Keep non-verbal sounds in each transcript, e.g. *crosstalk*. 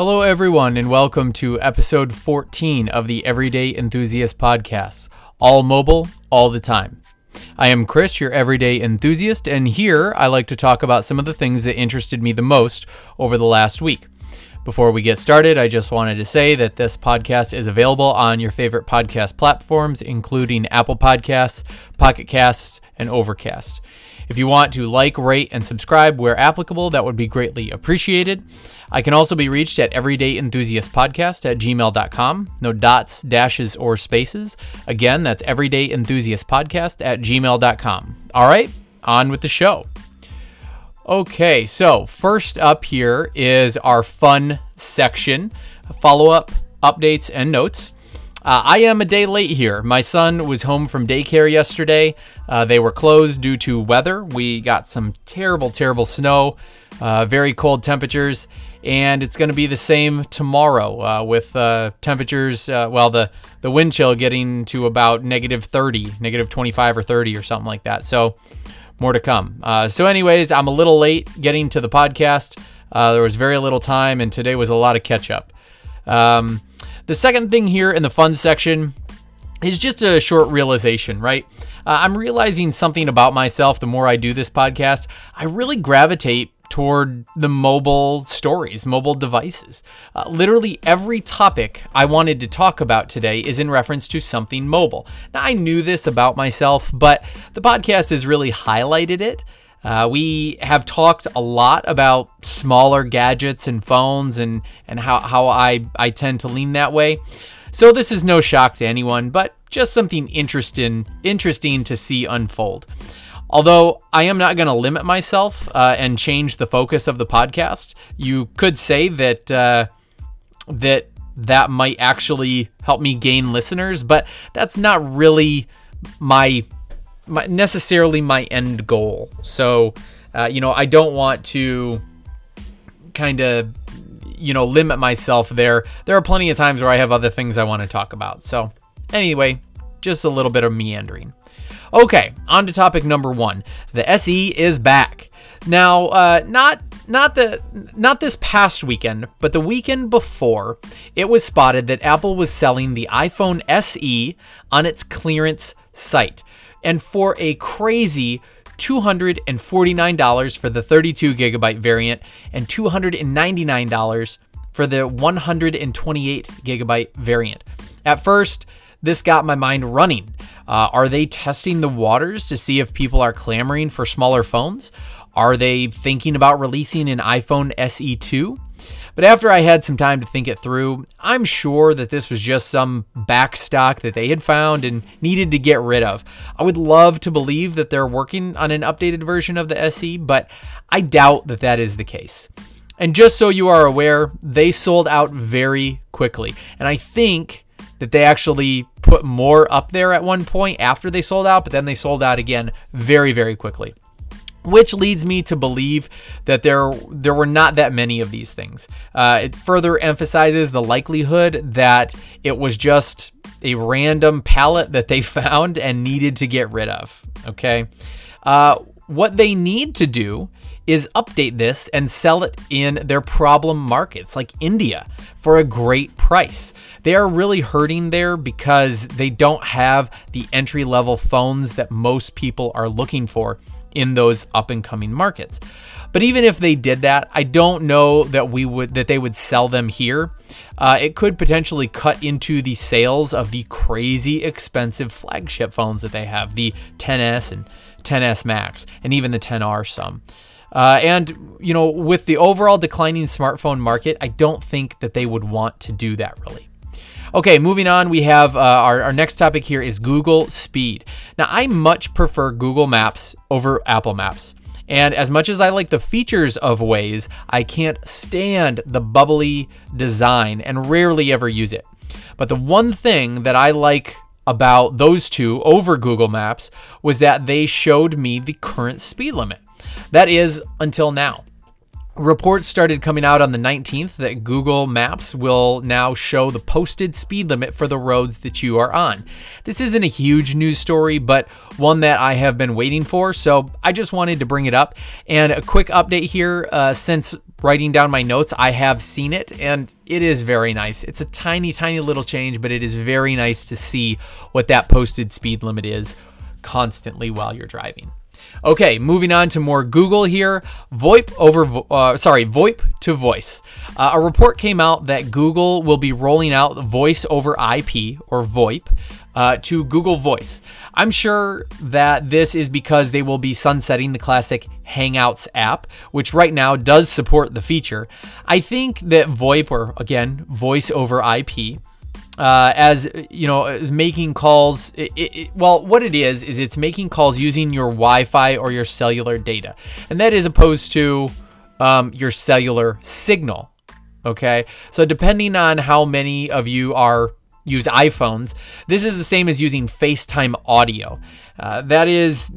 Hello, everyone, and welcome to episode 14 of the Everyday Enthusiast Podcast. All mobile, all the time. I am Chris, your everyday enthusiast, and here I like to talk about some of the things that interested me the most over the last week. Before we get started, I just wanted to say that this podcast is available on your favorite podcast platforms, including Apple Podcasts, Pocket Casts, and Overcast. If you want to like, rate, and subscribe where applicable, that would be greatly appreciated. I can also be reached at everydayenthusiastpodcast at gmail.com. No dots, dashes, or spaces. Again, that's everydayenthusiastpodcast at gmail.com. All right, on with the show. Okay, so first up here is our fun section follow up, updates, and notes. Uh, I am a day late here. My son was home from daycare yesterday. Uh, they were closed due to weather. We got some terrible, terrible snow, uh, very cold temperatures, and it's going to be the same tomorrow uh, with uh, temperatures, uh, well, the, the wind chill getting to about negative 30, negative 25 or 30 or something like that. So, more to come. So, anyways, I'm a little late getting to the podcast. There was very little time, and today was a lot of catch up. Um, the second thing here in the fun section is just a short realization, right? Uh, I'm realizing something about myself the more I do this podcast. I really gravitate toward the mobile stories, mobile devices. Uh, literally every topic I wanted to talk about today is in reference to something mobile. Now, I knew this about myself, but the podcast has really highlighted it. Uh, we have talked a lot about smaller gadgets and phones and, and how, how I, I tend to lean that way. So this is no shock to anyone, but just something interesting interesting to see unfold. Although I am not going to limit myself uh, and change the focus of the podcast, you could say that uh, that that might actually help me gain listeners, but that's not really my, my necessarily my end goal. So, uh, you know, I don't want to kind of you know limit myself there. There are plenty of times where I have other things I want to talk about. So, anyway, just a little bit of meandering. Okay, on to topic number one. The SE is back. Now, uh, not not the not this past weekend, but the weekend before, it was spotted that Apple was selling the iPhone SE on its clearance site, and for a crazy $249 for the 32 gigabyte variant and $299 for the 128 gigabyte variant. At first, this got my mind running. Uh, are they testing the waters to see if people are clamoring for smaller phones? Are they thinking about releasing an iPhone SE2? But after I had some time to think it through, I'm sure that this was just some back stock that they had found and needed to get rid of. I would love to believe that they're working on an updated version of the SE, but I doubt that that is the case. And just so you are aware, they sold out very quickly. And I think that they actually put more up there at one point after they sold out, but then they sold out again very, very quickly. Which leads me to believe that there there were not that many of these things. Uh, it further emphasizes the likelihood that it was just a random pallet that they *laughs* found and needed to get rid of. Okay, uh, what they need to do is update this and sell it in their problem markets like India for a great price. They are really hurting there because they don't have the entry level phones that most people are looking for in those up and coming markets. But even if they did that, I don't know that we would that they would sell them here. Uh, it could potentially cut into the sales of the crazy expensive flagship phones that they have, the XS and XS Max, and even the XR some. Uh, and, you know, with the overall declining smartphone market, I don't think that they would want to do that really. Okay, moving on, we have uh, our, our next topic here is Google Speed. Now, I much prefer Google Maps over Apple Maps. And as much as I like the features of Waze, I can't stand the bubbly design and rarely ever use it. But the one thing that I like about those two over Google Maps was that they showed me the current speed limit. That is until now. Reports started coming out on the 19th that Google Maps will now show the posted speed limit for the roads that you are on. This isn't a huge news story, but one that I have been waiting for, so I just wanted to bring it up. And a quick update here uh, since writing down my notes, I have seen it and it is very nice. It's a tiny, tiny little change, but it is very nice to see what that posted speed limit is constantly while you're driving. Okay, moving on to more Google here. VoIP over, uh, sorry, VoIP to voice. Uh, a report came out that Google will be rolling out voice over IP or VoIP uh, to Google Voice. I'm sure that this is because they will be sunsetting the classic Hangouts app, which right now does support the feature. I think that VoIP, or again, voice over IP, uh, as you know, making calls. It, it, well, what it is is it's making calls using your Wi-Fi or your cellular data, and that is opposed to um, your cellular signal. Okay, so depending on how many of you are use iPhones, this is the same as using FaceTime audio. Uh, that is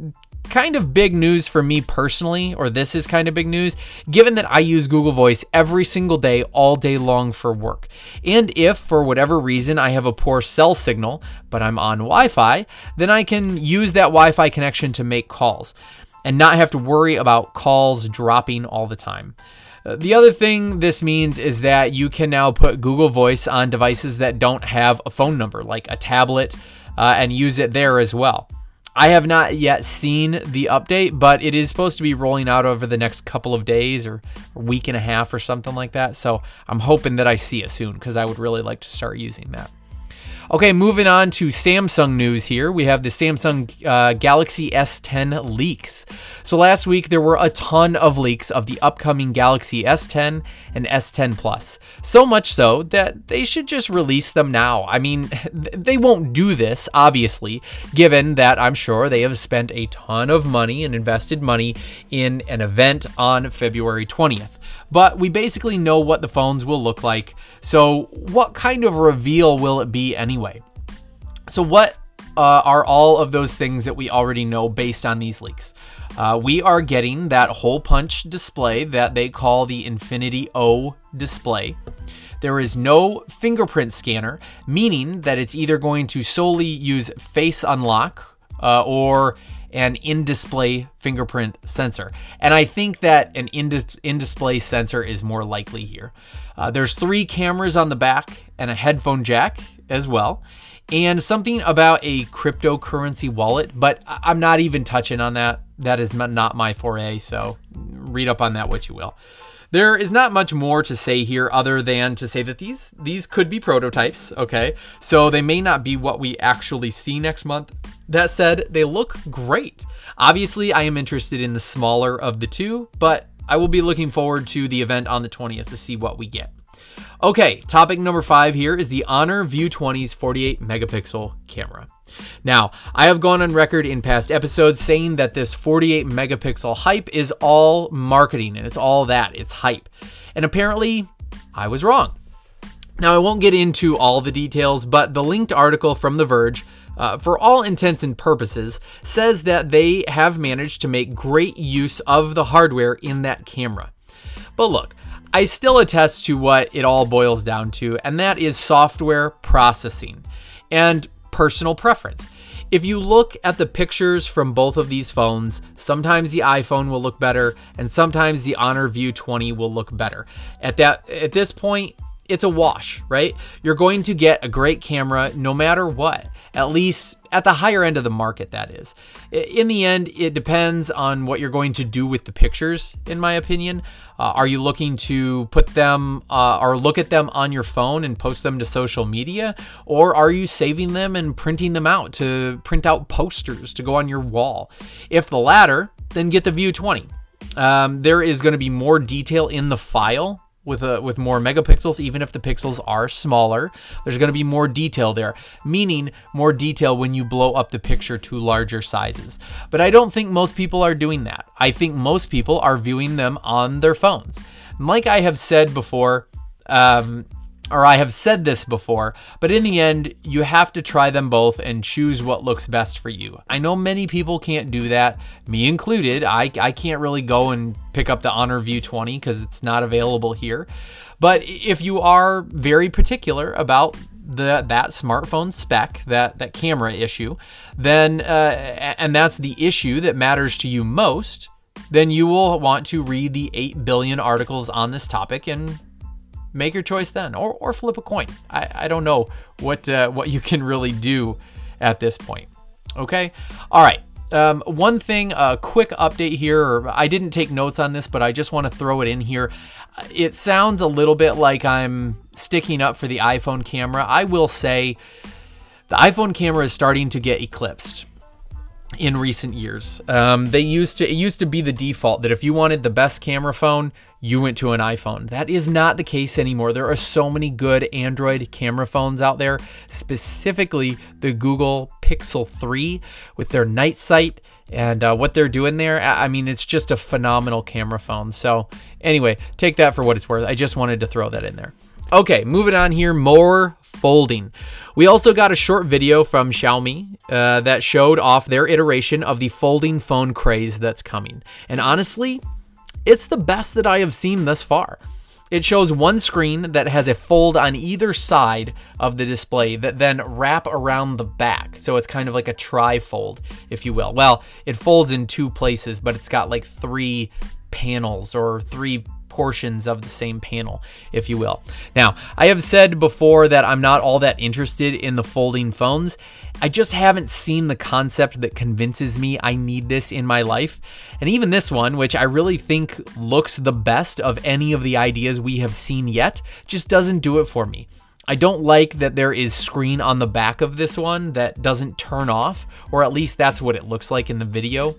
kind of big news for me personally, or this is kind of big news, given that I use Google Voice every single day, all day long for work. And if, for whatever reason, I have a poor cell signal, but I'm on Wi Fi, then I can use that Wi Fi connection to make calls and not have to worry about calls dropping all the time. Uh, the other thing this means is that you can now put Google Voice on devices that don't have a phone number, like a tablet, uh, and use it there as well. I have not yet seen the update, but it is supposed to be rolling out over the next couple of days or week and a half or something like that. So I'm hoping that I see it soon because I would really like to start using that. Okay, moving on to Samsung news here. We have the Samsung uh, Galaxy S10 leaks. So last week there were a ton of leaks of the upcoming Galaxy S10 and S10 Plus. So much so that they should just release them now. I mean, *laughs* they won't do this, obviously, given that I'm sure they have spent a ton of money and invested money in an event on February 20th but we basically know what the phones will look like. So, what kind of reveal will it be anyway? So, what uh, are all of those things that we already know based on these leaks? Uh, we are getting that hole punch display that they call the Infinity O display. There is no fingerprint scanner, meaning that it's either going to solely use face unlock uh, or an in-display fingerprint sensor. And I think that an in-display sensor is more likely here. Uh, there's three cameras on the back and a headphone jack as well. And something about a cryptocurrency wallet, but I'm not even touching on that. That is not my foray, so read up on that what you will. There is not much more to say here other than to say that these these could be prototypes, okay? So they may not be what we actually see next month. That said, they look great. Obviously, I am interested in the smaller of the two, but I will be looking forward to the event on the 20th to see what we get. Okay, topic number five here is the Honor View 20's 48 megapixel camera. Now, I have gone on record in past episodes saying that this 48 megapixel hype is all marketing and it's all that, it's hype. And apparently, I was wrong. Now, I won't get into all the details, but the linked article from The Verge, uh, for all intents and purposes, says that they have managed to make great use of the hardware in that camera. But look, I still attest to what it all boils down to, and that is software processing. And personal preference. If you look at the pictures from both of these phones, sometimes the iPhone will look better and sometimes the Honor View 20 will look better. At that at this point, it's a wash, right? You're going to get a great camera no matter what at least at the higher end of the market, that is. In the end, it depends on what you're going to do with the pictures, in my opinion. Uh, are you looking to put them uh, or look at them on your phone and post them to social media? Or are you saving them and printing them out to print out posters to go on your wall? If the latter, then get the View 20. Um, there is going to be more detail in the file with a with more megapixels even if the pixels are smaller there's going to be more detail there meaning more detail when you blow up the picture to larger sizes. But i don't think most people are doing that. I think most people are viewing them on their phones. And like i have said before um, or I have said this before, but in the end, you have to try them both and choose what looks best for you. I know many people can't do that, me included. I, I can't really go and pick up the Honor View 20 because it's not available here. But if you are very particular about the that smartphone spec, that that camera issue, then uh, and that's the issue that matters to you most, then you will want to read the 8 billion articles on this topic and make your choice then, or, or flip a coin. I, I don't know what uh, what you can really do at this point. Okay, all right. Um, one thing, a quick update here. I didn't take notes on this, but I just want to throw it in here. It sounds a little bit like I'm sticking up for the iPhone camera. I will say the iPhone camera is starting to get eclipsed in recent years. Um, they used to it used to be the default that if you wanted the best camera phone, you went to an iPhone. That is not the case anymore. There are so many good Android camera phones out there, specifically the Google Pixel 3 with their night sight and uh, what they're doing there. I mean, it's just a phenomenal camera phone. So, anyway, take that for what it's worth. I just wanted to throw that in there. Okay, moving on here, more folding. We also got a short video from Xiaomi uh, that showed off their iteration of the folding phone craze that's coming. And honestly, it's the best that I have seen thus far. It shows one screen that has a fold on either side of the display that then wrap around the back. So it's kind of like a tri-fold, if you will. Well, it folds in two places, but it's got like three panels or three portions of the same panel, if you will. Now, I have said before that I'm not all that interested in the folding phones. I just haven't seen the concept that convinces me I need this in my life. And even this one, which I really think looks the best of any of the ideas we have seen yet, just doesn't do it for me. I don't like that there is screen on the back of this one that doesn't turn off, or at least that's what it looks like in the video.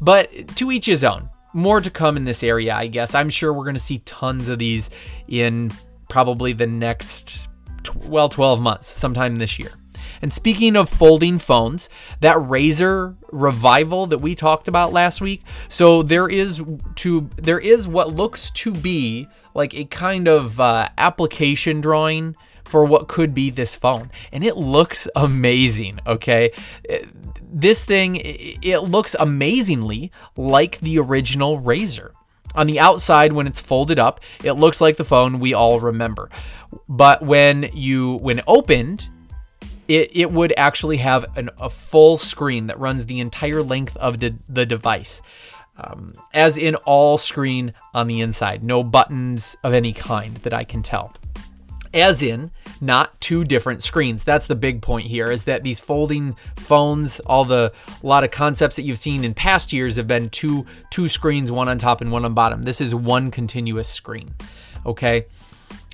But to each his own more to come in this area, I guess. I'm sure we're going to see tons of these in probably the next, well, 12 months, sometime this year. And speaking of folding phones, that Razr revival that we talked about last week, so there is to there is what looks to be like a kind of uh, application drawing for what could be this phone, and it looks amazing. Okay, this thing, it looks amazingly like the original Razr. On the outside, when it's folded up, it looks like the phone we all remember. But when you, when opened, it, it would actually have an, a full screen that runs the entire length of the, the device. Um, as in all screen on the inside, no buttons of any kind that I can tell as in not two different screens. That's the big point here is that these folding phones, all the a lot of concepts that you've seen in past years have been two two screens, one on top and one on bottom. This is one continuous screen. Okay?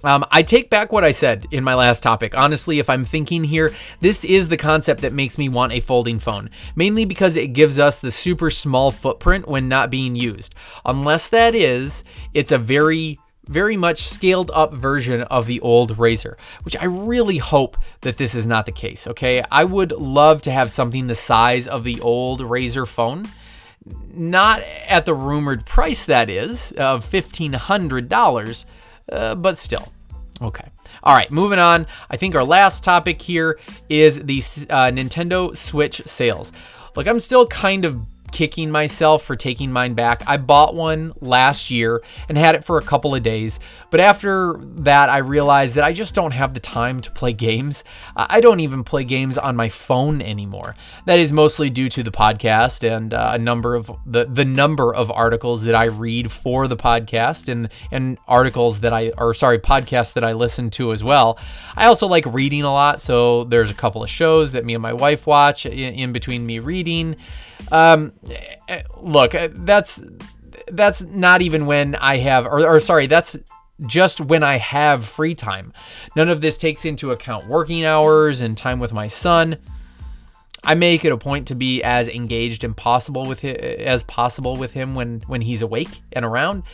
Um, I take back what I said in my last topic. Honestly, if I'm thinking here, this is the concept that makes me want a folding phone, mainly because it gives us the super small footprint when not being used. Unless that is, it's a very very much scaled up version of the old Razr, which I really hope that this is not the case, okay? I would love to have something the size of the old Razr phone, not at the rumored price that is, of $1,500, uh, but still. Okay. All right, moving on. I think our last topic here is the uh, Nintendo Switch sales. Look, I'm still kind of kicking myself for taking mine back. I bought one last year and had it for a couple of days, but after that, I realized that I just don't have the time to play games. I don't even play games on my phone anymore. That is mostly due to the podcast and uh, a number of the the number of articles that I read for the podcast and and articles that I or sorry podcasts that I listen to as well. I also like reading a lot, so there's a couple of shows that me and my wife watch in, in between me reading. Um, look, that's that's not even when I have, or, or sorry, that's just when I have free time. None of this takes into account working hours and time with my son. I make it a point to be as engaged and possible with him, as possible with him when when he's awake and around.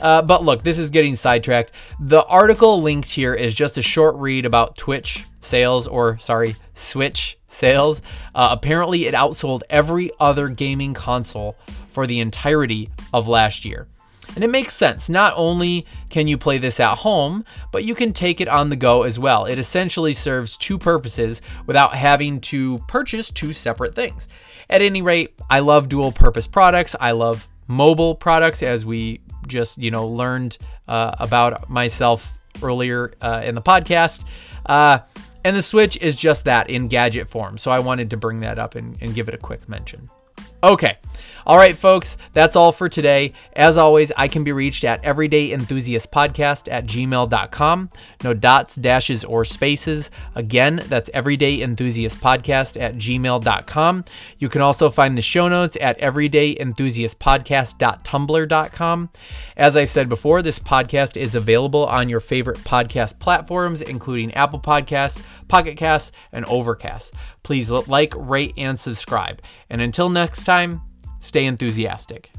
Uh, but look, this is getting sidetracked. The article linked here is just a short read about Twitch sales, or sorry, Switch sales. Uh, apparently, it outsold every other gaming console for the entirety of last year. And it makes sense. Not only can you play this at home, but you can take it on the go as well. It essentially serves two purposes without having to purchase two separate things. At any rate, I love dual purpose products. I love mobile products as we just, you know, learned uh, about myself earlier uh, in the podcast. Uh, and the Switch is just that in gadget form. So I wanted to bring that up and, and give it a quick mention. Okay, All right, folks, that's all for today. As always, I can be reached at everydayenthusiastpodcast at gmail.com. No dots, dashes, or spaces. Again, that's everydayenthusiastpodcast at gmail.com. You can also find the show notes at everydayenthusiastpodcast.tumblr.com. As I said before, this podcast is available on your favorite podcast platforms, including Apple Podcasts, Pocket Casts, and Overcast. Please like, rate, and subscribe. And until next time, stay enthusiastic.